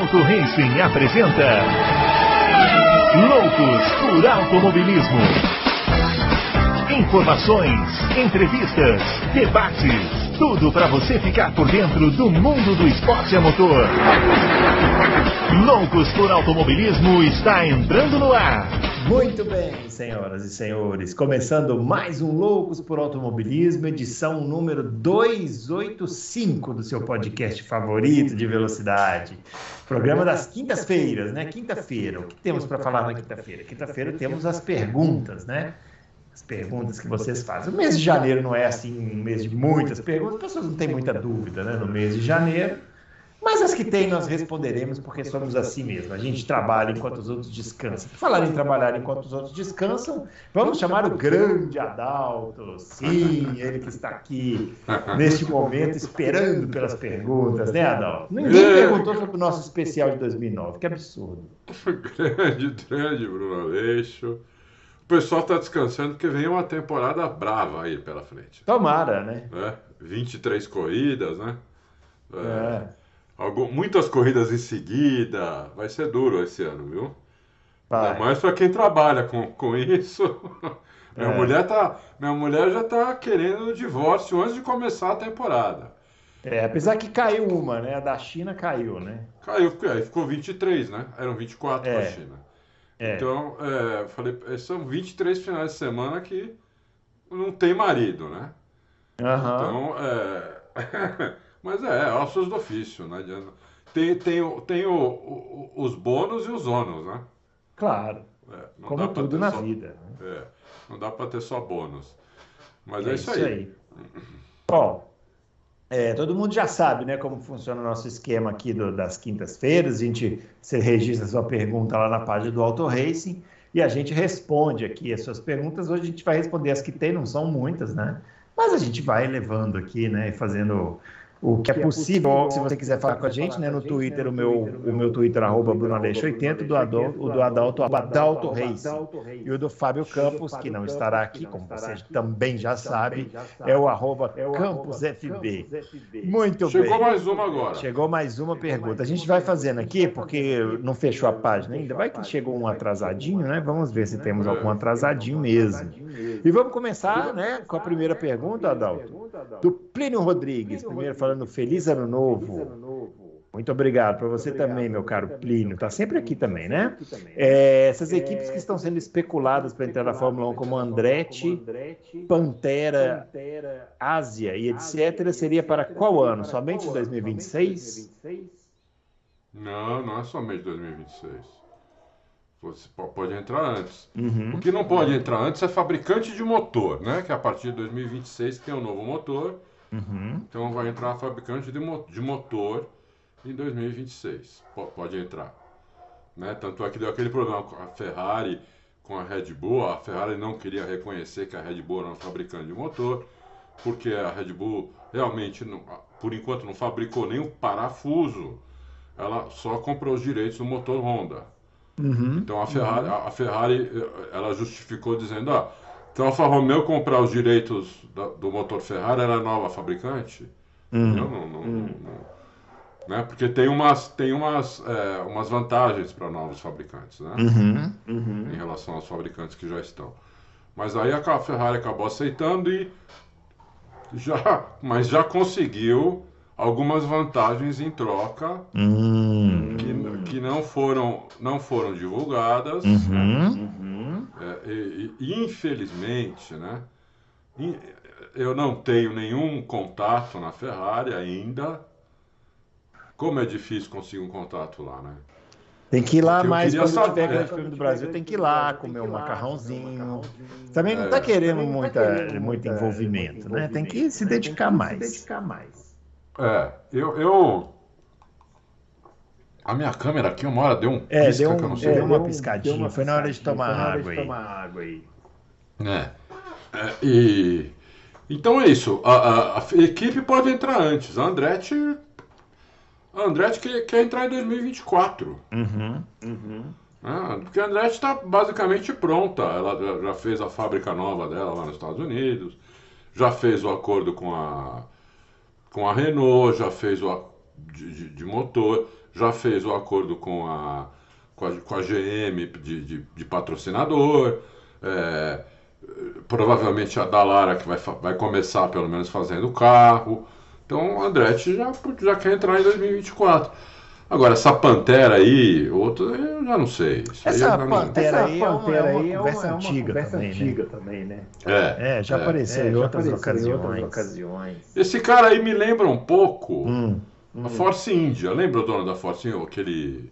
Adalto Racing apresenta Loucos por Automobilismo. Informações, entrevistas, debates, tudo para você ficar por dentro do mundo do esporte a motor. Loucos por Automobilismo está entrando no ar. Muito bem, senhoras e senhores, começando mais um Loucos por Automobilismo, edição número 285 do seu podcast favorito de velocidade. Programa das quintas-feiras, né? Quinta-feira. O que temos para falar na quinta-feira? Quinta-feira temos as perguntas, né? As perguntas que vocês fazem. O mês de janeiro não é assim um mês de muitas perguntas, as pessoas não têm muita dúvida, né? No mês de janeiro. Mas as que tem nós responderemos porque somos assim mesmo. A gente trabalha enquanto os outros descansam. Falar em trabalhar enquanto os outros descansam, vamos chamar o grande Adalto. Sim, ele que está aqui neste momento esperando pelas perguntas, né, Adalto? Ninguém perguntou sobre o nosso especial de 2009. Que absurdo. grande, grande, Bruno Aleixo. O pessoal está descansando porque vem uma temporada brava aí pela frente. Tomara, né? É, 23 corridas, né? É. é. Algum, muitas corridas em seguida. Vai ser duro esse ano, viu? Vai. mais para quem trabalha com, com isso. minha, é. mulher tá, minha mulher já tá querendo o divórcio antes de começar a temporada. É, apesar que caiu uma, né? A da China caiu, né? Caiu, aí ficou 23, né? Eram 24 é. para a China. É. Então, é, falei, é, são 23 finais de semana que não tem marido, né? Uhum. Então, é. Mas é, ossos do ofício, não adianta. Tem, tem, tem o, o, os bônus e os ônus, né? Claro. É, como tudo na só, vida. Né? É, não dá para ter só bônus. Mas é, é isso aí. aí. Bom, é, todo mundo já sabe né, como funciona o nosso esquema aqui do, das quintas-feiras. A gente você registra sua pergunta lá na página do Auto Racing e a gente responde aqui as suas perguntas. Hoje a gente vai responder as que tem, não são muitas, né? Mas a gente vai levando aqui, né? Fazendo o que é possível, se você quiser falar com a gente, né, no Twitter, o meu, o meu Twitter, arroba BrunoAleixo80, do Adalto, o do Adalto, Adalto Reis, e o do Fábio Campos, que não estará aqui, como você também já sabe, é o arroba CampusFB. Muito bem. Chegou mais uma agora. Chegou mais uma pergunta. A gente vai fazendo aqui, porque não fechou a página ainda, vai que chegou um atrasadinho, né? Vamos ver se temos algum atrasadinho mesmo. E vamos começar, né, com a primeira pergunta, Adalto, do Plínio Rodrigues, primeiro falando falando Feliz Ano Novo. Muito obrigado para você obrigado, também, meu caro Plínio. Está sempre aqui também, né? É, essas equipes que estão sendo especuladas para entrar na Fórmula 1, como Andretti, Pantera, Ásia e etc., seria para qual ano? Somente 2026? Não, não é somente 2026. Você pode entrar antes. Uhum. O que não pode entrar antes é fabricante de motor, né? Que a partir de 2026 tem um novo motor Uhum. Então vai entrar fabricante de, mo de motor em 2026. P pode entrar. Né? Tanto é que deu aquele problema com a Ferrari, com a Red Bull. A Ferrari não queria reconhecer que a Red Bull era um fabricante de motor, porque a Red Bull realmente, não, por enquanto, não fabricou nenhum parafuso. Ela só comprou os direitos do motor Honda. Uhum. Então a Ferrari, uhum. a Ferrari, ela justificou dizendo, ah, então a Alfa Romeo comprar os direitos do, do motor Ferrari era nova fabricante? Uhum. Eu não, não, uhum. não, né? Porque tem umas, tem umas, é, umas vantagens para novos fabricantes, né? Uhum. Uhum. Em relação aos fabricantes que já estão. Mas aí a Ferrari acabou aceitando e já, mas já conseguiu algumas vantagens em troca hum. que, que não foram não foram divulgadas. Uhum. Né? É, e, e, infelizmente, né, eu não tenho nenhum contato na Ferrari ainda. Como é difícil conseguir um contato lá, né? Tem que ir lá mais quando saber, tiver Grande do Brasil, tem que ir lá comer um macarrãozinho. Também não está é. querendo muita, muito envolvimento, né? Tem que se dedicar mais. É, eu, eu a minha câmera aqui uma hora deu um é, pisca deu um, que eu não sei. É, deu uma piscadinha, uma foi na hora de tomar água, de tomar água aí. É. é. e então é isso. A, a, a, equipe pode entrar antes. A Andretti a Andretti quer, quer entrar em 2024. Uhum, uhum. É, porque a Andretti está basicamente pronta. Ela já fez a fábrica nova dela lá nos Estados Unidos, já fez o acordo com a com a Renault, já fez o de, de, de motor, já fez o acordo com a, com a, com a GM de, de, de patrocinador. É, provavelmente a Dallara que vai, vai começar pelo menos fazendo o carro. Então o Andretti já, já quer entrar em 2024. Agora, essa Pantera aí, outro, eu já não sei. Isso essa aí Pantera aí, essa pantera é, uma, é uma conversa, é uma antiga, conversa também, antiga né? também, né? É, é já é, apareceu, é, em, outras apareceu ocasiões. em outras ocasiões. Esse cara aí me lembra um pouco hum, a Force India. Lembra o dono da Force India? Aquele...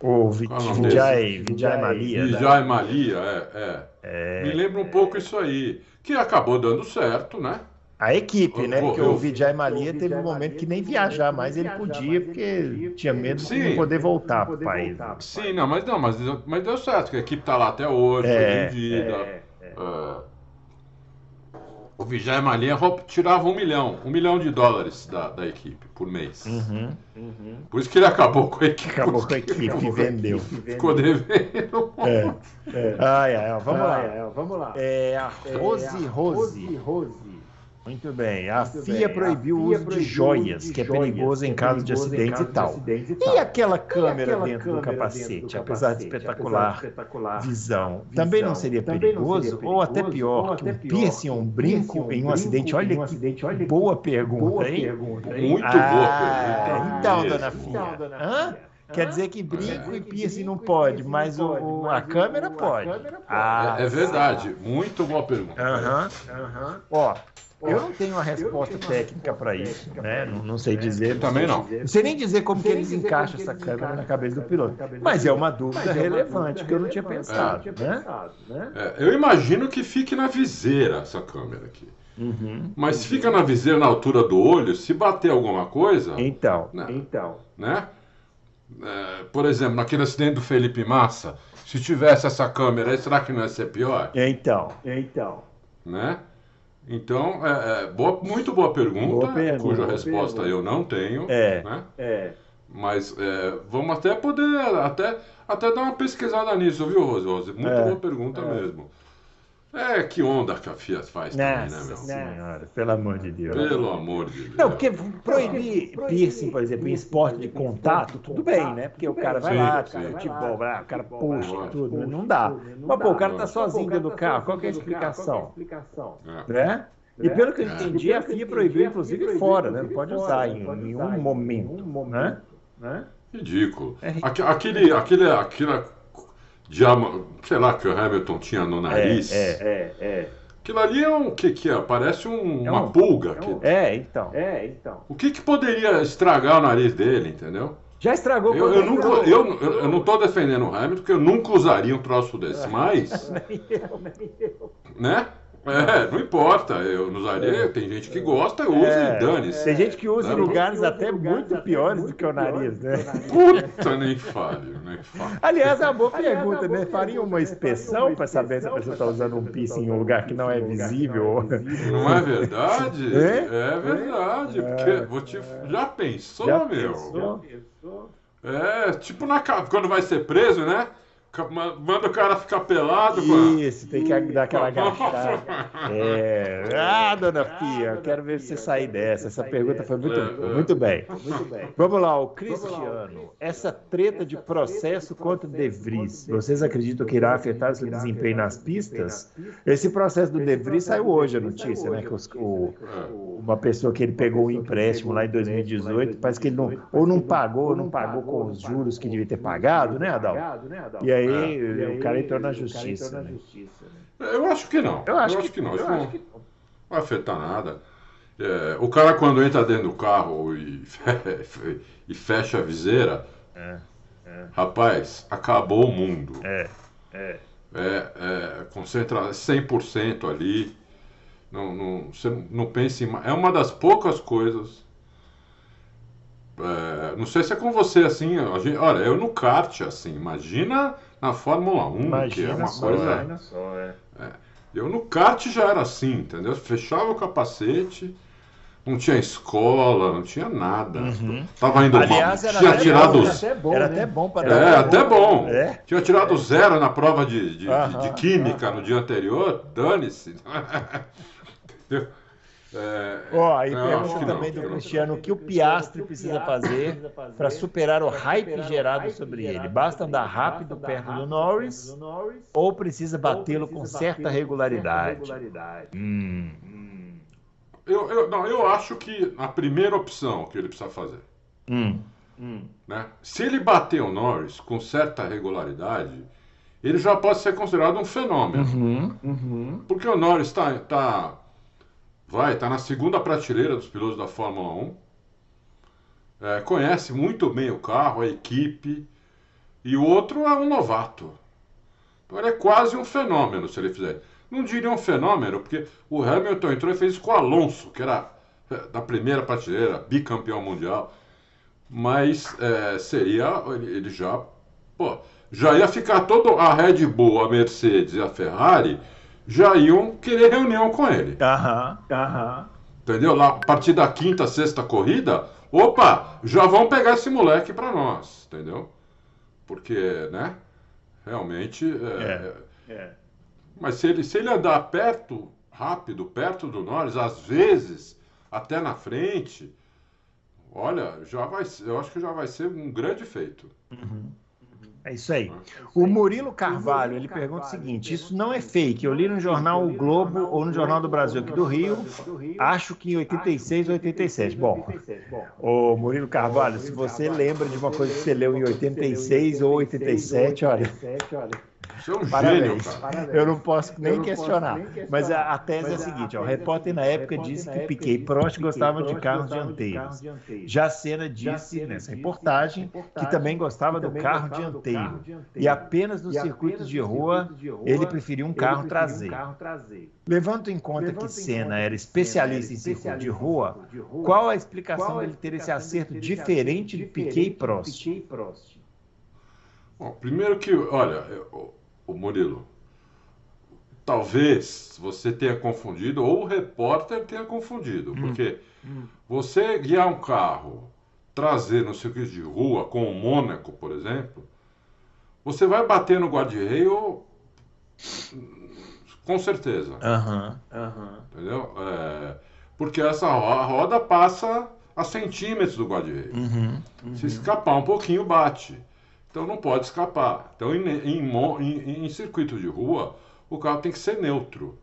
O Vijay, Vijay Malia. Vijay Malia, é, é. é. Me lembra um pouco isso aí. Que acabou dando certo, né? A equipe, né? Porque o Vijay Malia teve um momento que nem viajar mais ele podia, porque tinha medo de não poder voltar para o país. Sim, não, mas não, mas, mas deu certo, que a equipe está lá até hoje, é, vendida. É, é. O Vijay Malia tirava um milhão, um milhão de dólares da, da equipe por mês. Uhum, uhum. Por isso que ele acabou com a equipe. Acabou com a equipe e vendeu. Ficou devendo. É, é. Ai, ai, vamos, lá. vamos lá. É a Rose é Rose. Rose. Muito bem. A Muito FIA bem. proibiu o uso de joias, de que é perigoso em caso de acidentes e tal. E aquela câmera, aquela dentro, câmera do capacete, dentro do capacete, apesar de espetacular, espetacular visão, visão, também não seria perigoso? Não seria ou até pior, ou até que um piercing ou um brinco em um acidente? Olha, um acidente, olha que boa pergunta, boa hein? Pergunta, hein? Muito ah, boa pergunta. Então, dona FIA. Então, dona Hã? Quer dizer que brinco e piercing não pode, mas o, a câmera pode. Ah, é, é verdade. Muito boa pergunta. Aham, aham. Ó, eu não tenho uma resposta técnica para isso, né? Não, não, sei dizer. Também não. Não sei nem dizer como que eles encaixam essa câmera na cabeça do piloto. Mas é uma dúvida relevante que eu não tinha pensado, né? né? É, eu imagino que fique na viseira essa câmera aqui. Uhum. Mas se fica na viseira na altura do olho, se bater alguma coisa. Então. Né? Então. Né? É, por exemplo, naquele acidente do Felipe Massa, se tivesse essa câmera aí, será que não ia ser pior? Então. Então. Né? Então, é, é, boa, muito boa pergunta, boa pergunta cuja boa resposta pergunta. eu não tenho. É. Né? é. Mas é, vamos até poder até, até dar uma pesquisada nisso, viu, Rose? Rose? Muito é. boa pergunta é. mesmo. É, que onda que a Fiat faz Nossa também, né, meu? senhora, pelo amor de Deus. Pelo amor de Deus. Não, porque proibir piercing, por exemplo, em esporte de contato, tudo bem, né? Porque o cara vai lá, sim. futebol, vai lá, o cara puxa tudo, não dá. Mas, pô, o cara tá sozinho dentro do carro, qual que é a explicação? É. Né? E pelo que eu entendi, a FIA proibiu, inclusive, fora, né? Não pode usar em nenhum momento, né? Ridículo. É aquele, aquele, aquele diama, sei lá, que o Hamilton tinha no nariz. É, é, é. Aquilo ali é um. que, que é? Parece um, é uma pulga. É, um, é, então. É, então. O que, que poderia estragar o nariz dele, entendeu? Já estragou eu, eu, nunca, eu, eu, não estou defendendo o Hamilton, porque eu nunca usaria um troço desse, mas. nem eu, nem eu. Né? É, não importa. Eu não usaria. É. Tem gente que gosta, usa é, e dane-se. Tem gente que usa em lugares até muito piores do que o nariz, né? Puta, nem fale, nem fale. Aliás, é uma boa pergunta, né? Faria uma inspeção para saber se a pessoa está usando um piercing em um lugar que não é visível? Não é verdade? É, é verdade. Porque é. vou te... Já pensou, Já meu? Pensou? É, tipo na... quando vai ser preso, né? Manda o cara ficar pelado, mano. Isso, tem que dar aquela agachada. É. Ah, dona Fia, eu quero ver você sair dessa. Essa pergunta foi muito, é, muito bem. Muito bem. Vamos lá, o Cristiano. Essa treta de processo contra o De Vries, vocês acreditam que irá afetar o seu desempenho nas pistas? Esse processo do De Vries saiu hoje a notícia, né? Que os, o, uma pessoa que ele pegou um empréstimo lá em 2018, parece que ele não, ou não pagou, ou não pagou com os juros que devia ter pagado, né, Adal? E aí aí, é. o cara entrou na justiça. Entrou na justiça né? Eu acho que não. Eu acho, eu acho que, que, não. Isso não vai afetar nada. É, o cara, quando entra dentro do carro e, e fecha a viseira, é, é. rapaz, acabou o mundo. É, é. É, é, concentra 100% ali. Não, não, você não pense em. É uma das poucas coisas. É, não sei se é com você assim. Gente, olha, eu no kart, assim, imagina na Fórmula 1, Imagina que é uma só, coisa. Só, é. É. Eu no kart já era assim, entendeu? Fechava o capacete, não tinha escola, não tinha nada. Uhum. Tava indo Aliás, mal. Tinha tirado. Bom, era até bom, era né? até bom para É, até bom. É. Tinha tirado é. zero na prova de, de, de, de química no dia anterior, dane-se. entendeu? É, oh, aí pergunta também não, do Cristiano o que o Piastri precisa fazer para superar o hype gerado sobre ele. Basta andar rápido perto do Norris ou precisa batê-lo com certa regularidade? Hum. Eu, eu, não, eu acho que a primeira opção que ele precisa fazer. Hum. Né? Se ele bater o Norris com certa regularidade, ele já pode ser considerado um fenômeno. Uhum, uhum. Porque o Norris está tá, vai, tá na segunda prateleira dos pilotos da Fórmula 1. É, conhece muito bem o carro, a equipe. E o outro é um novato. Então ele é quase um fenômeno se ele fizer. Não diria um fenômeno, porque o Hamilton entrou e fez isso com o Alonso, que era é, da primeira prateleira, bicampeão mundial. Mas é, seria. Ele, ele já. Pô, já ia ficar todo a Red Bull, a Mercedes e a Ferrari já iam querer reunião com ele. Aham, aham. Entendeu? Lá, a partir da quinta, sexta corrida, opa, já vão pegar esse moleque para nós, entendeu? Porque, né? Realmente. É, é, é. Mas se ele, se ele andar perto, rápido, perto do Norris, às vezes, até na frente, olha, já vai, eu acho que já vai ser um grande feito. Uhum. É isso aí. O Murilo Carvalho, ele pergunta o seguinte: isso não é fake. Eu li no jornal o Globo ou no Jornal do Brasil aqui do Rio, acho que em 86 ou 87. Bom, o Murilo Carvalho, se você lembra de uma coisa que você leu em 86 ou 87, olha. Você é um Parabéns. gênio, cara. Eu não posso nem, questionar. nem questionar. Mas a, a tese é a seguinte: ó, o repórter na época disse que Piquet e Prost gostavam de carros dianteiros. Já Senna disse nessa reportagem que também gostava do carro dianteiro. E apenas nos circuitos de rua ele preferia um carro traseiro. Levando em conta que Senna era especialista em circuito de rua, qual a explicação dele ter esse acerto diferente de Piquet e Prost? Bom, primeiro que, olha, o Murilo, talvez você tenha confundido, ou o repórter tenha confundido, hum. porque hum. você guiar um carro, trazer no circuito de rua, com o Mônaco, por exemplo, você vai bater no guarda-reio com certeza. Uhum, uhum. Entendeu? É, porque essa roda passa a centímetros do guarda-reio. Uhum, Se escapar um pouquinho, bate. Então não pode escapar. Então em, em, em, em, circuito de rua, o carro tem que ser neutro.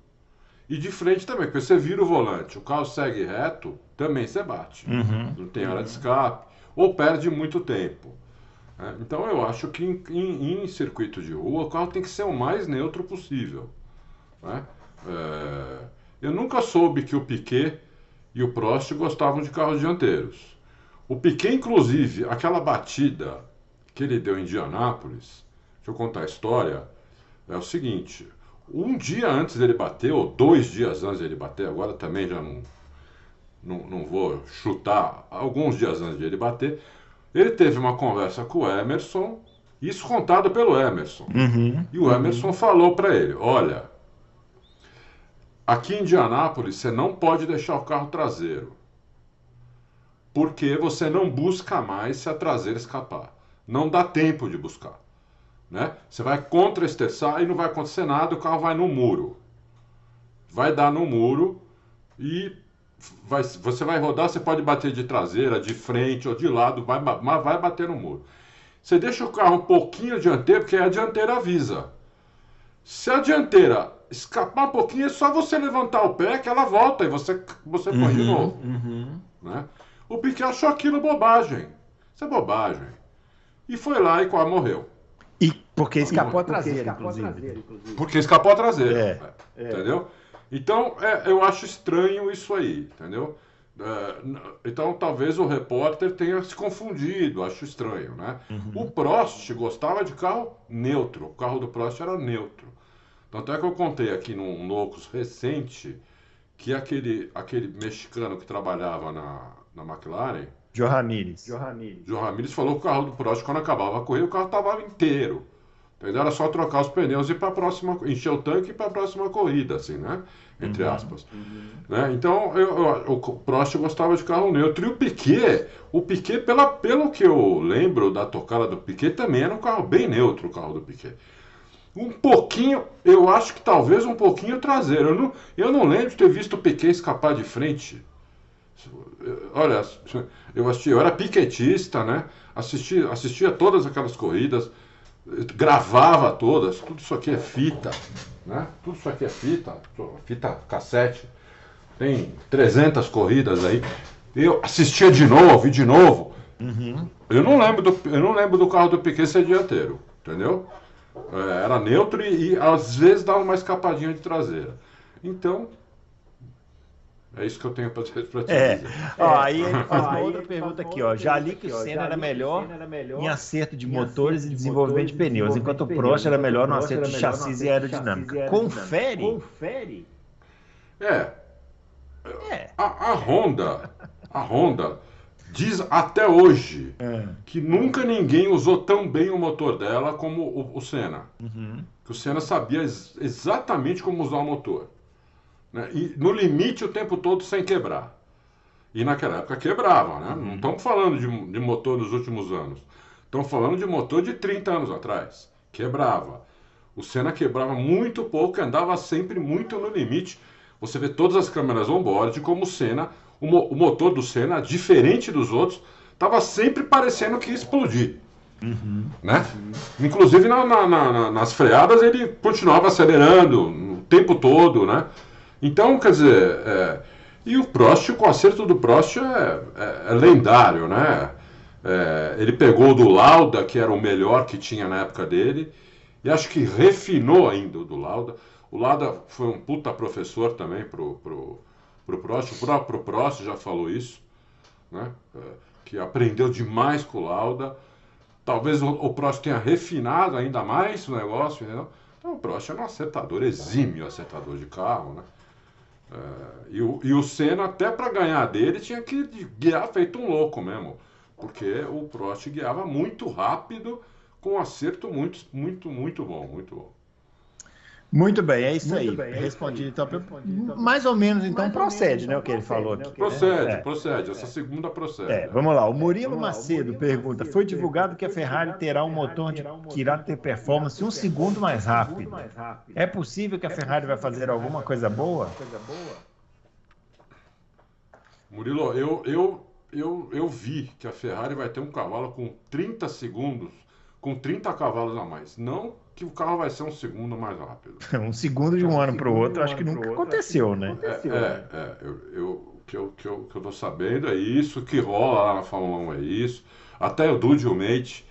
E de frente também, porque você vira o volante, o carro segue reto, também você bate. Uhum. Não tem área de escape. Ou perde muito tempo. É, então eu acho que em, circuito de rua, o carro tem que ser o mais neutro possível. Né? É, eu nunca soube que o Piquet e o Prost gostavam de carros dianteiros. O Piquet, inclusive, aquela batida que ele deu em Indianápolis, deixa eu contar a história, é o seguinte: um dia antes dele bater, ou dois dias antes dele bater, agora também já não, não, não vou chutar, alguns dias antes de ele bater, ele teve uma conversa com o Emerson, isso contado pelo Emerson. Uhum, e o Emerson uhum. falou para ele: olha, aqui em Indianápolis você não pode deixar o carro traseiro, porque você não busca mais se a traseira escapar. Não dá tempo de buscar. Né? Você vai contra-esterçar e não vai acontecer nada, o carro vai no muro. Vai dar no muro e vai, você vai rodar, você pode bater de traseira, de frente ou de lado, vai, mas vai bater no muro. Você deixa o carro um pouquinho dianteiro, porque a dianteira avisa. Se a dianteira escapar um pouquinho, é só você levantar o pé que ela volta e você, você põe uhum, de novo. Uhum. Né? O Piquet achou aquilo bobagem. Isso é bobagem e foi lá e quase morreu. E porque escapou a traseira, inclusive. Porque escapou a traseira. É, é. Entendeu? Então, é, eu acho estranho isso aí, entendeu? É, então, talvez o repórter tenha se confundido, acho estranho, né? Uhum. O Prost gostava de carro neutro, o carro do Prost era neutro. Tanto é que eu contei aqui num Loucos recente que aquele, aquele mexicano que trabalhava na, na McLaren, Ramírez. Joe Ramírez. falou que o carro do Prost, quando acabava a corrida, o carro estava inteiro. Entendeu? Era só trocar os pneus e ir para a próxima, encher o tanque e para a próxima corrida, assim, né? Entre uhum. aspas. Uhum. Né? Então, eu, eu, o Prost gostava de carro neutro. E o Piquet, o Piquet, pela, pelo que eu lembro da tocada do Piquet, também era um carro bem neutro, o carro do Piquet. um pouquinho, eu acho que talvez um pouquinho traseiro. Eu não, eu não lembro de ter visto o Piquet escapar de frente. Olha, eu eu era piquetista, né? Assisti, assistia todas aquelas corridas, gravava todas, tudo isso aqui é fita, né? Tudo isso aqui é fita, fita cassete. Tem 300 corridas aí. Eu assistia de novo e de novo. Uhum. Eu, não lembro do, eu não lembro do carro do Piquet ser dianteiro, entendeu? É, era neutro e, e, às vezes dava uma escapadinha de traseira. Então, é isso que eu tenho para te é. dizer. Ó, aí ele faz uma outra pergunta aqui, ó. Já li que o Senna era melhor em acerto de motores e desenvolvimento de pneus, enquanto o Prost era melhor no acerto de chassis e aerodinâmica. Confere? Confere? É. é. A, a Honda, a Honda diz até hoje é. que nunca ninguém usou tão bem o motor dela como o, o Senna. Uhum. Que o Senna sabia ex exatamente como usar o motor. Né? E no limite o tempo todo sem quebrar. E naquela época quebrava, né? Uhum. Não estamos falando de, de motor nos últimos anos. Estamos falando de motor de 30 anos atrás. Quebrava. O Senna quebrava muito pouco, andava sempre muito no limite. Você vê todas as câmeras on-board como o Senna o, mo o motor do Senna, diferente dos outros, estava sempre parecendo que ia explodir. Uhum. Né? Uhum. Inclusive na, na, na, nas freadas ele continuava acelerando o tempo todo, né? Então, quer dizer, é... e o Prost, o acerto do Prost é, é, é lendário, né? É, ele pegou do Lauda, que era o melhor que tinha na época dele, e acho que refinou ainda o do Lauda. O Lauda foi um puta professor também pro, pro, para o Prost. O próprio Prost já falou isso, né? É, que aprendeu demais com o Lauda. Talvez o, o Prost tenha refinado ainda mais o negócio, entendeu? Então o Prost era um acertador, exímio acertador de carro, né? É, e, o, e o Senna, até para ganhar dele, tinha que guiar feito um louco mesmo. Porque o Prost guiava muito rápido, com um acerto muito, muito, muito bom, muito bom. Muito bem, é isso aí. Bem, é Respondi, então, então, mais ou menos, então, procede, né, o que ele falou aqui. Procede, é. procede, essa segunda procede. É, vamos lá, o Murilo Macedo pergunta, foi divulgado que a Ferrari terá um motor de, que irá ter performance um segundo mais rápido. É possível que a Ferrari vai fazer alguma coisa boa? Murilo, eu, eu, eu, eu vi que a Ferrari vai ter um cavalo com 30 segundos, com 30 cavalos a mais. Não que o carro vai ser um segundo mais rápido. um segundo de um, um ano para o outro, acho que nunca aconteceu, né? Aconteceu, é, né? é, é eu, eu, que eu, que, eu, que eu tô sabendo é isso, que rola lá na Fórmula 1 é isso. Até o Dude e o Mate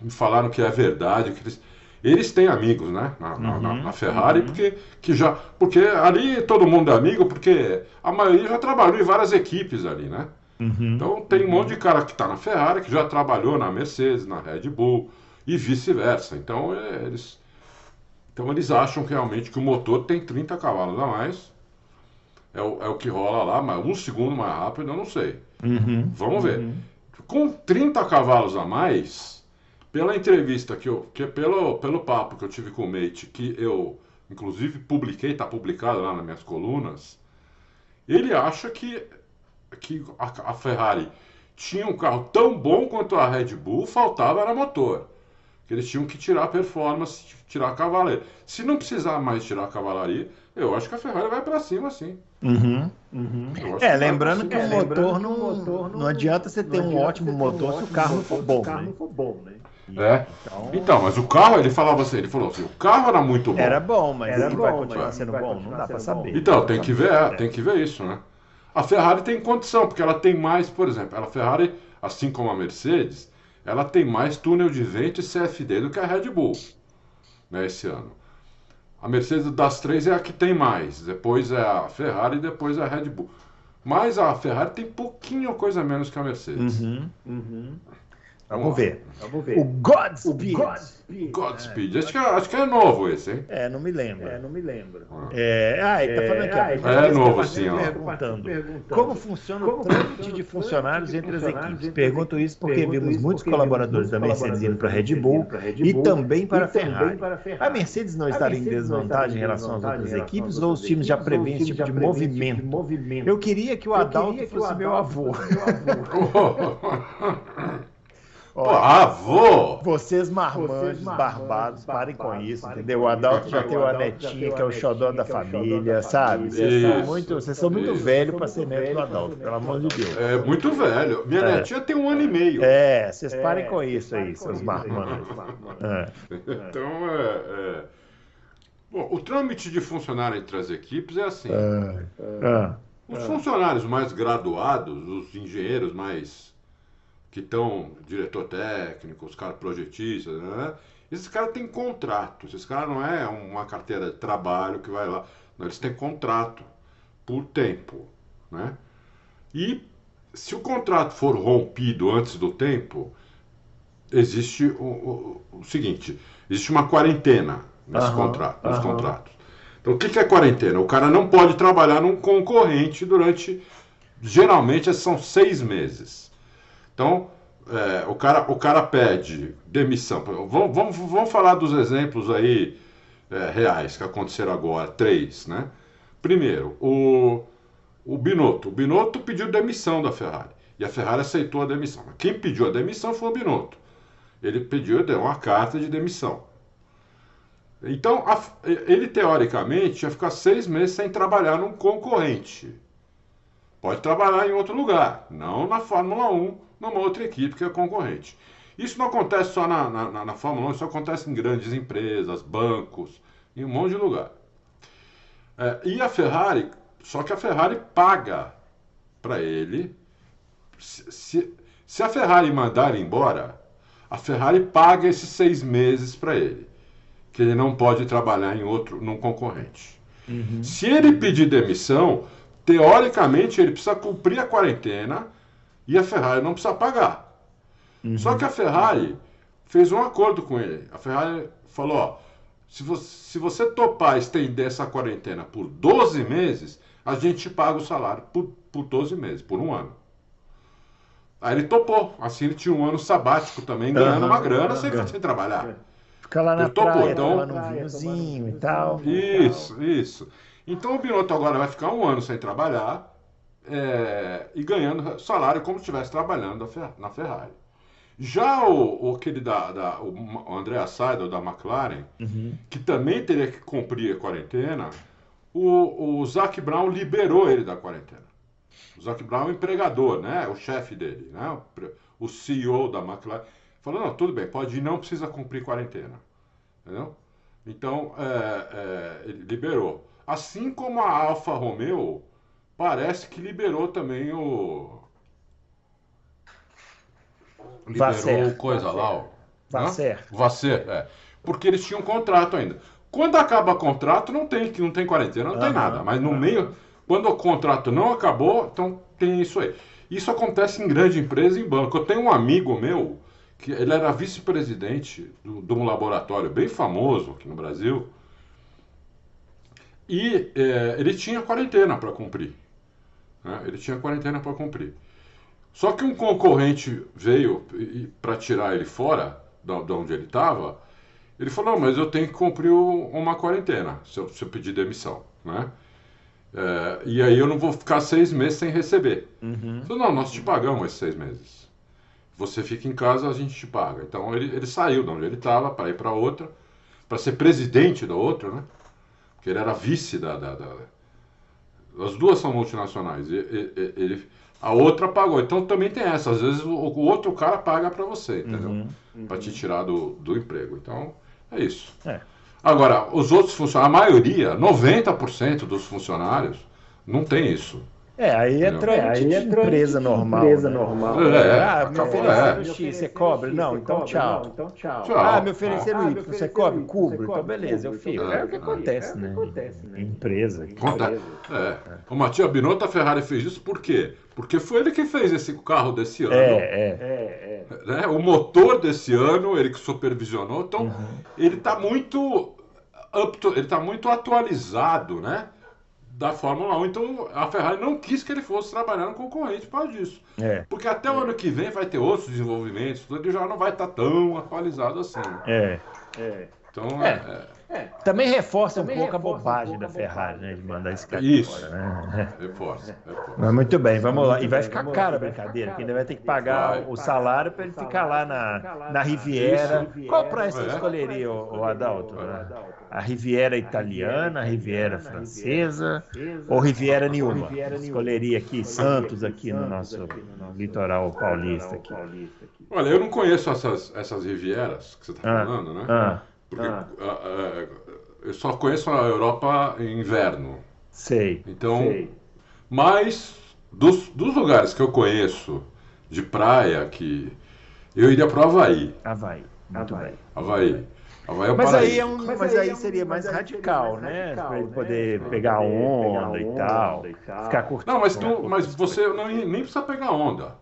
me falaram que é verdade, que eles, eles têm amigos, né? Na, uhum, na, na Ferrari, uhum. porque, que já, porque ali todo mundo é amigo, porque a maioria já trabalhou em várias equipes ali, né? Uhum, então tem um monte de cara que está na Ferrari, que já trabalhou na Mercedes, na Red Bull, e vice-versa. Então, é, eles, então eles acham realmente que o motor tem 30 cavalos a mais. É o, é o que rola lá, mas um segundo mais rápido eu não sei. Uhum, Vamos ver. Uhum. Com 30 cavalos a mais, pela entrevista que eu. Que pelo, pelo papo que eu tive com o Mate, que eu inclusive publiquei, está publicado lá nas minhas colunas, ele acha que, que a, a Ferrari tinha um carro tão bom quanto a Red Bull, faltava era motor que eles tinham que tirar a performance, tirar a cavalaria. Se não precisar mais tirar a cavalaria, eu acho que a Ferrari vai para cima, sim. Uhum, uhum. É, lembrando que, o motor não, motor não, não adianta você ter um ótimo motor se o carro não for bom, né? For bom né? É. Então... então, mas o carro, ele falava assim, ele falou assim, o carro era muito bom. Era bom, mas era ele bom, vai continuar sendo bom, não dá para saber. Então, tem que ver, é, tem que ver isso, né? A Ferrari tem condição, porque ela tem mais, por exemplo, a Ferrari, assim como a Mercedes, ela tem mais túnel de vento e CFD do que a Red Bull né, esse ano. A Mercedes das três é a que tem mais, depois é a Ferrari e depois é a Red Bull. Mas a Ferrari tem pouquinho coisa menos que a Mercedes. Uhum, uhum. Vamos ver. Vamos ver. O Godspeed. O Godspeed. Godspeed. Acho, que, é, acho que é novo esse, hein? É, não me lembro. É, não me lembro. Ah, é, ah ele tá falando aqui. É, ah, é novo, sim. Perguntando, perguntando como funciona o trânsito de funcionários entre as equipes. Pergunto isso porque vimos muitos colaboradores da Mercedes indo para a Red Bull e também para a Ferrari. A Mercedes não estaria em desvantagem em relação às outras equipes ou os times já prevêem esse tipo de movimento? Eu queria que o Adalto fosse meu avô. ah, vou! Vocês marmanjos, barbados, parem com isso, entendeu? O Adalto já tem uma netinha que é o xodó da família, sabe? Vocês são muito, vocês são muito velhos para ser neto do Adalto, pelo amor de Deus. É muito velho. Minha é. netinha tem um ano e meio. É, vocês parem com isso aí, seus marmanjos. É. Então, é, é, Bom, o trâmite de funcionário entre as equipes é assim. É. Os funcionários mais graduados, os engenheiros mais que estão diretor técnico, os caras projetistas, né? Esses caras têm contrato. Esses caras não é uma carteira de trabalho que vai lá. Não, eles têm contrato por tempo, né? E se o contrato for rompido antes do tempo, existe o, o, o seguinte: existe uma quarentena nesse uhum, contrato, nos uhum. contratos. Então, o que, que é quarentena? O cara não pode trabalhar num concorrente durante. Geralmente são seis meses. Então, é, o, cara, o cara pede demissão. Vamos, vamos, vamos falar dos exemplos aí é, reais que aconteceram agora, três, né? Primeiro, o, o Binotto. O Binotto pediu demissão da Ferrari. E a Ferrari aceitou a demissão. Quem pediu a demissão foi o Binotto. Ele pediu deu uma carta de demissão. Então, a, ele teoricamente ia ficar seis meses sem trabalhar num concorrente. Pode trabalhar em outro lugar, não na Fórmula 1, numa outra equipe que é concorrente. Isso não acontece só na, na, na Fórmula 1, isso acontece em grandes empresas, bancos, em um monte de lugar. É, e a Ferrari, só que a Ferrari paga para ele. Se, se, se, a Ferrari mandar embora, a Ferrari paga esses seis meses para ele, que ele não pode trabalhar em outro, num concorrente. Uhum. Se ele pedir demissão, teoricamente, ele precisa cumprir a quarentena e a Ferrari não precisa pagar. Uhum. Só que a Ferrari fez um acordo com ele. A Ferrari falou: ó, se você, se você topar estender essa quarentena por 12 meses, a gente paga o salário por, por 12 meses, por um ano. Aí ele topou. Assim ele tinha um ano sabático também, ganhando uhum. uma grana sem, sem trabalhar. Fica lá na ele topou, praia, então, tomando um vinhozinho e tal. Isso, tal. isso. Então o Binotto agora vai ficar um ano sem trabalhar é, e ganhando salário como se estivesse trabalhando na Ferrari. Já o, o aquele da, da o André Seidel da McLaren, uhum. que também teria que cumprir a quarentena, o, o Zac Brown liberou ele da quarentena. O Zac Brown é o empregador, né? O chefe dele, né? O, CEO da McLaren. Falou, não, tudo bem, pode ir, não precisa cumprir quarentena. Entendeu? Então, é, é, ele liberou. Assim como a Alfa Romeo parece que liberou também o. Liberou Vasser. coisa lá, o. Vasser. Vasser, é. Porque eles tinham um contrato ainda. Quando acaba o contrato, não tem, não tem quarentena, não uhum. tem nada. Mas no meio, quando o contrato não acabou, então tem isso aí. Isso acontece em grande empresa e em banco. Eu tenho um amigo meu, que ele era vice-presidente de um laboratório bem famoso aqui no Brasil, e é, ele tinha quarentena para cumprir. Né? Ele tinha quarentena para cumprir. Só que um concorrente veio para tirar ele fora de onde ele estava. Ele falou: mas eu tenho que cumprir uma quarentena se eu, se eu pedir demissão. Né? É, e aí eu não vou ficar seis meses sem receber. Uhum. Falei, não, nós te pagamos esses seis meses. Você fica em casa, a gente te paga. Então ele, ele saiu de onde ele estava para ir para outra, para ser presidente da outra, né? Porque ele era vice da, da, da as duas são multinacionais. E, e, ele, a outra pagou. Então também tem essa. Às vezes o, o outro cara paga para você, entendeu? Uhum, uhum. Para te tirar do, do emprego. Então é isso. É. Agora, os outros funcionários, a maioria, 90% dos funcionários, não tem isso. É, aí é trâmite de empresa normal. Empresa né? normal. É, ah, me ofereceram é. X, você cobra? Não, então tchau. então tchau. Ah, me ofereceram Y, você cobre? Cubro. Então beleza, eu fico. É o que acontece, né? Empresa. É. O Matias Binotto, a Ferrari fez isso por quê? Porque foi ele que fez esse carro desse ano. É, é. é, Né? O motor desse ano, ele que supervisionou. Então, uhum. ele está muito, ele está muito atualizado, né? Da Fórmula 1. Então a Ferrari não quis que ele fosse trabalhar no concorrente por causa disso. É. Porque até o ano que vem vai ter outros desenvolvimentos, ele já não vai estar tão atualizado assim. É. é. Então é. é. É, também reforça também um pouco reforça a bobagem um da Ferrari, né? De mandar esse cara Isso. Fora, né? Reforça, reforça. Mas muito bem, vamos lá. E vai ficar caro a brincadeira, porque ainda vai ter que pagar o salário para ele ficar lá na, na Riviera. Qual praia você é. escolheria, o Adalto? A Riviera italiana, a Riviera francesa ou Riviera nenhuma? Escolheria aqui Santos, aqui no nosso litoral paulista. Aqui. Olha, eu não conheço essas, essas Rivieras que você está ah, falando, né? Ah. Porque ah. uh, uh, eu só conheço a Europa em inverno. Sei. Então, sei. mas dos, dos lugares que eu conheço de praia, que eu iria para o Havaí. Havaí. Havaí. Havaí. Havaí é mas, aí é um, mas, mas, aí é seria mais radical, né? Para ele poder né? pegar onda, onda, e tal, e tal. Ficar curtindo. Não, mas, tu, mas você não, nem precisa pegar onda.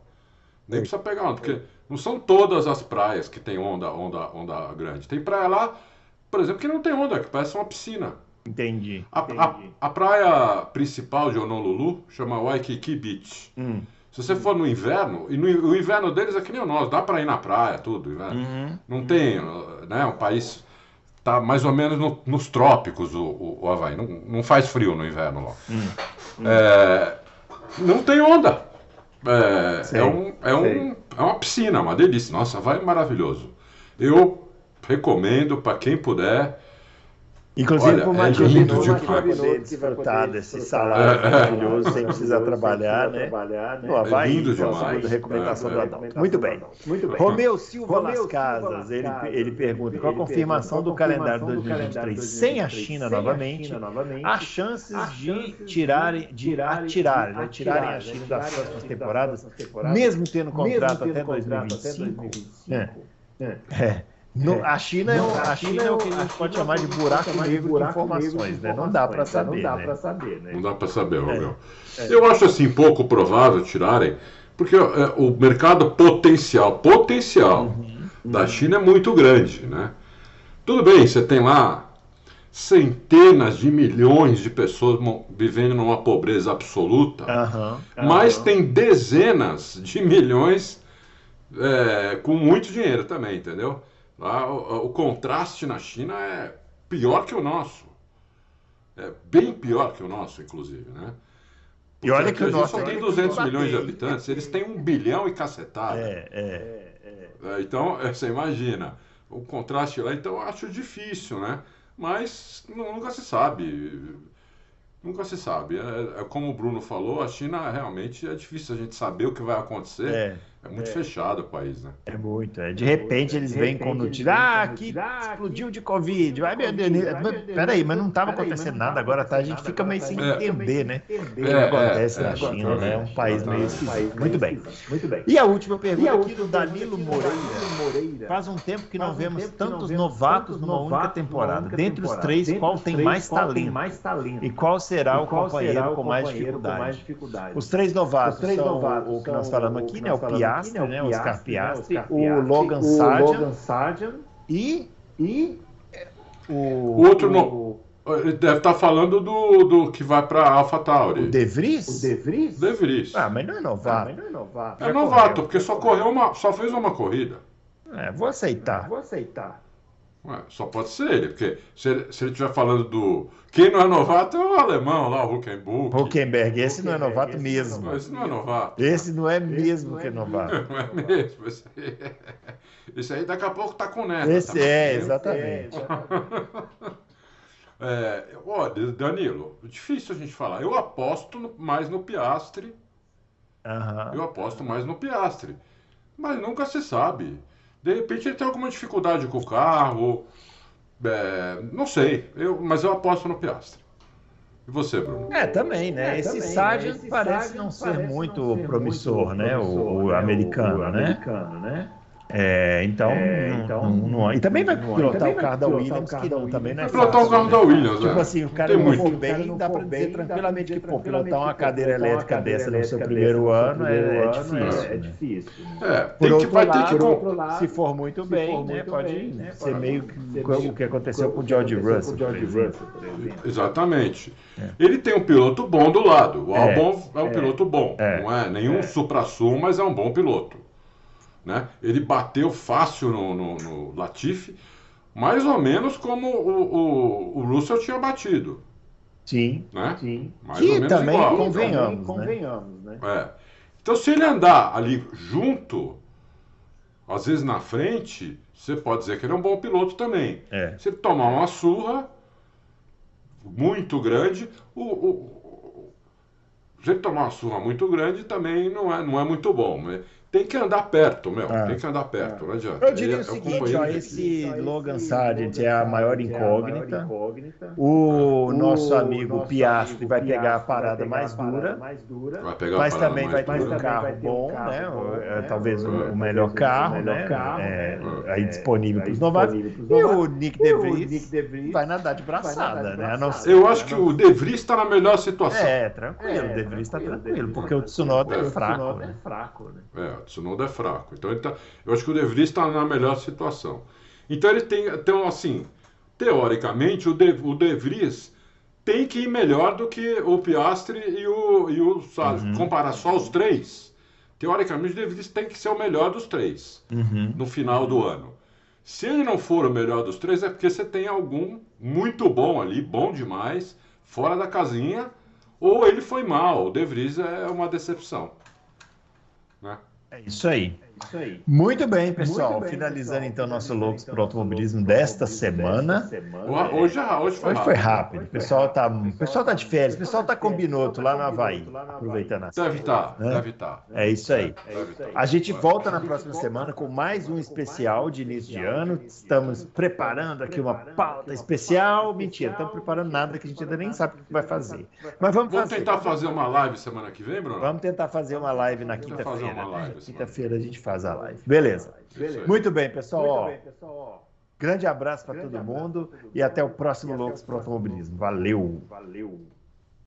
Nem precisa pegar onda, porque não são todas as praias que tem onda, onda, onda grande. Tem praia lá, por exemplo, que não tem onda, que parece uma piscina. Entendi. A, entendi. a, a praia principal de Honolulu chama Waikiki Beach. Hum. Se você for no inverno, e no, o inverno deles é que nem o nosso, dá para ir na praia, tudo. Né? Uhum. Não tem, né? Um país tá mais ou menos no, nos trópicos o, o, o Havaí. Não, não faz frio no inverno lá. Hum. É, não tem onda. É, é, um, é, um, é uma piscina, uma delícia. Nossa, vai maravilhoso. Eu recomendo para quem puder Inclusive para uma é lindo de poder desfrutar desse salário é, maravilhoso sem precisar trabalhar, né? No Havaí, é lindo demais. recomendação é, do Adalto. Muito bem. Muito bem. Romeu Silva Romeu Casas, ele, ele pergunta, com a confirmação do calendário 2023 sem a China novamente, há chances de tirarem, de atirarem, né? tirarem a China das próximas temporadas, mesmo tendo contrato até 2025? É. No, a China, é, o, a China é o que a gente pode chamar de buraco negro de informações, né? Não dá para saber, não dá né? saber, né? Não dá para saber, Romeu. É, é. Eu acho assim pouco provável tirarem, porque é, o mercado potencial, potencial uhum, da China é muito grande, né? Tudo bem, você tem lá centenas de milhões de pessoas vivendo numa pobreza absoluta, uhum, uhum. mas tem dezenas de milhões é, com muito dinheiro também, entendeu? O, o, contraste na China é pior que o nosso. É bem pior que o nosso, inclusive, né? Porque e olha que o nosso só tem 200 milhões de habitantes, eles têm um bilhão e cacetada. É, é, é. é então, é, você imagina, o contraste lá, então eu acho difícil, né? Mas nunca se sabe. Nunca se sabe. É, é, como o Bruno falou, a China realmente é difícil a gente saber o que vai acontecer. É. É muito é. fechado o país, né? É muito. É. De repente eles vêm com notícia. Ah, aqui explodiu de Covid. Ai, meu Deus. Peraí, mas não estava acontecendo nada agora, tá? A gente fica meio sem entender, né? O que é, acontece na China, né? É um país meio esquisito. Muito bem. Muito bem. E a última pergunta aqui do Danilo Moreira. Faz um tempo que não vemos tantos novatos numa única temporada. Dentre os três, qual tem mais talento? E qual será o companheiro com mais dificuldade? Os três novatos são o que nós falamos aqui, né? O Piá Piastri, né, né? Oscar Piastri, o Logan Sargent, e, e o, o outro o, Ele deve estar tá falando do, do que vai para AlphaTauri. O De Vries? O De Vries? De Vries. Ah, mas não é novato. Ah, mas não é novato. É novato, porque só correu uma, só fez uma corrida. É, vou aceitar. vou aceitar. Ué, só pode ser ele, porque se ele, se ele estiver falando do. Quem não é novato é o alemão lá, o Huckenberg. Huckenberg, esse não é novato mesmo. Esse não é novato. Esse não é mesmo que é novato. Não é mesmo. Esse aí, esse aí daqui a pouco tá com neto. Esse tá é, exatamente. é, olha, Danilo, difícil a gente falar. Eu aposto mais no Piastre. Uhum. Eu aposto mais no Piastre. Mas nunca se sabe. De repente ele tem alguma dificuldade com o carro. É, não sei, eu, mas eu aposto no Piastre. E você, Bruno? É, também, né? É, esse Sargent né? parece não ser muito não ser promissor, muito né? Promissor, o, o, né? americano, o, o né? americano, né? É, então, é, então não, não, e também vai pilotar o carro da Williams, que não, também não é fácil. Pilotar o carro né? da Williams, Tipo né? assim, o cara não for bem, dá para dizer tranquilamente que, pô, pilotar uma cadeira elétrica dessa no seu primeiro ano é, é difícil. É difícil. É, por outro lado, se for muito bem, né, pode ser meio o que aconteceu com o George Russell. Exatamente. Ele tem um piloto bom do lado. O Albon é um piloto bom. Não é nenhum supra-sul, mas é um bom piloto. Né? Ele bateu fácil no, no, no Latifi. mais ou menos como o, o, o Russell tinha batido. Sim, né? sim. Mais que ou menos também igual. convenhamos, né? convenhamos, né? É. Então, se ele andar ali junto, às vezes na frente, você pode dizer que ele é um bom piloto também. É. Se ele tomar uma surra muito grande, o, o- o- se ele tomar uma surra muito grande, também não é, não é muito bom. Mas tem que andar perto, meu. Ah. Tem que andar perto, não adianta. Eu diria Ele o é seguinte, ó, esse. Logan Sargent é a maior incógnita. O nosso O amigo nosso Piastri amigo vai pegar a parada mais dura. mais dura. Vai pegar a Mas parada também mais vai ter dura. um carro vai ter um bom, carro né? bom, É, né? Talvez o, É. o melhor carro, melhor né? carro, É, né? aí disponível É, para os novatos. E o. Nick E De o Vries Nick De Vries vai nadar de braçada, né? Eu acho que o De Vries está na melhor situação. É, tranquilo, É, o De Vries está tranquilo, porque o Vries Tsunoda é O fraco, Tsunoda né? é fraco, né? É, o Tsunoda é fraco. Então ele tá, eu acho que o De Vries está na melhor situação. Então ele tem, então assim, teoricamente o De, o De Vries tem que ir melhor do que o Piastri e o, e o Sargent. Comparar só os três, teoricamente o De Vries tem que ser o melhor dos três Uhum. no final do ano. Se ele não for o melhor dos três, é porque você tem algum muito bom ali, bom demais, fora da casinha, ou ele foi mal. O De Vries é uma decepção. Né? É isso aí. Isso aí. Muito bem, pessoal. Muito bem, Finalizando pessoal. então nosso Loucos então, por Automobilismo nosso desta semana. Automobilismo desta semana. Hoje, hoje foi Hoje foi rápido. rápido. O pessoal tá, o pessoal tá de férias, o pessoal tá com Binotto lá no Havaí, aproveitando as Deve estar, Né? deve estar. É isso aí. Estar. A gente volta na próxima semana com mais um especial de início de ano. Estamos preparando aqui uma pauta especial. Mentira, estamos preparando nada que a gente ainda nem sabe o que vai fazer. Mas vamos Vamos fazer. tentar fazer uma live semana que vem, Bruno? Vamos tentar fazer uma live na quinta-feira. Quinta-feira a gente faz a live. Beleza. Aí. Muito bem, pessoal. Muito Ó, bem, pessoal. Grande abraço para todo abraço mundo todo e até o próximo o Loucos para próximo Automobilismo. Valeu. Valeu.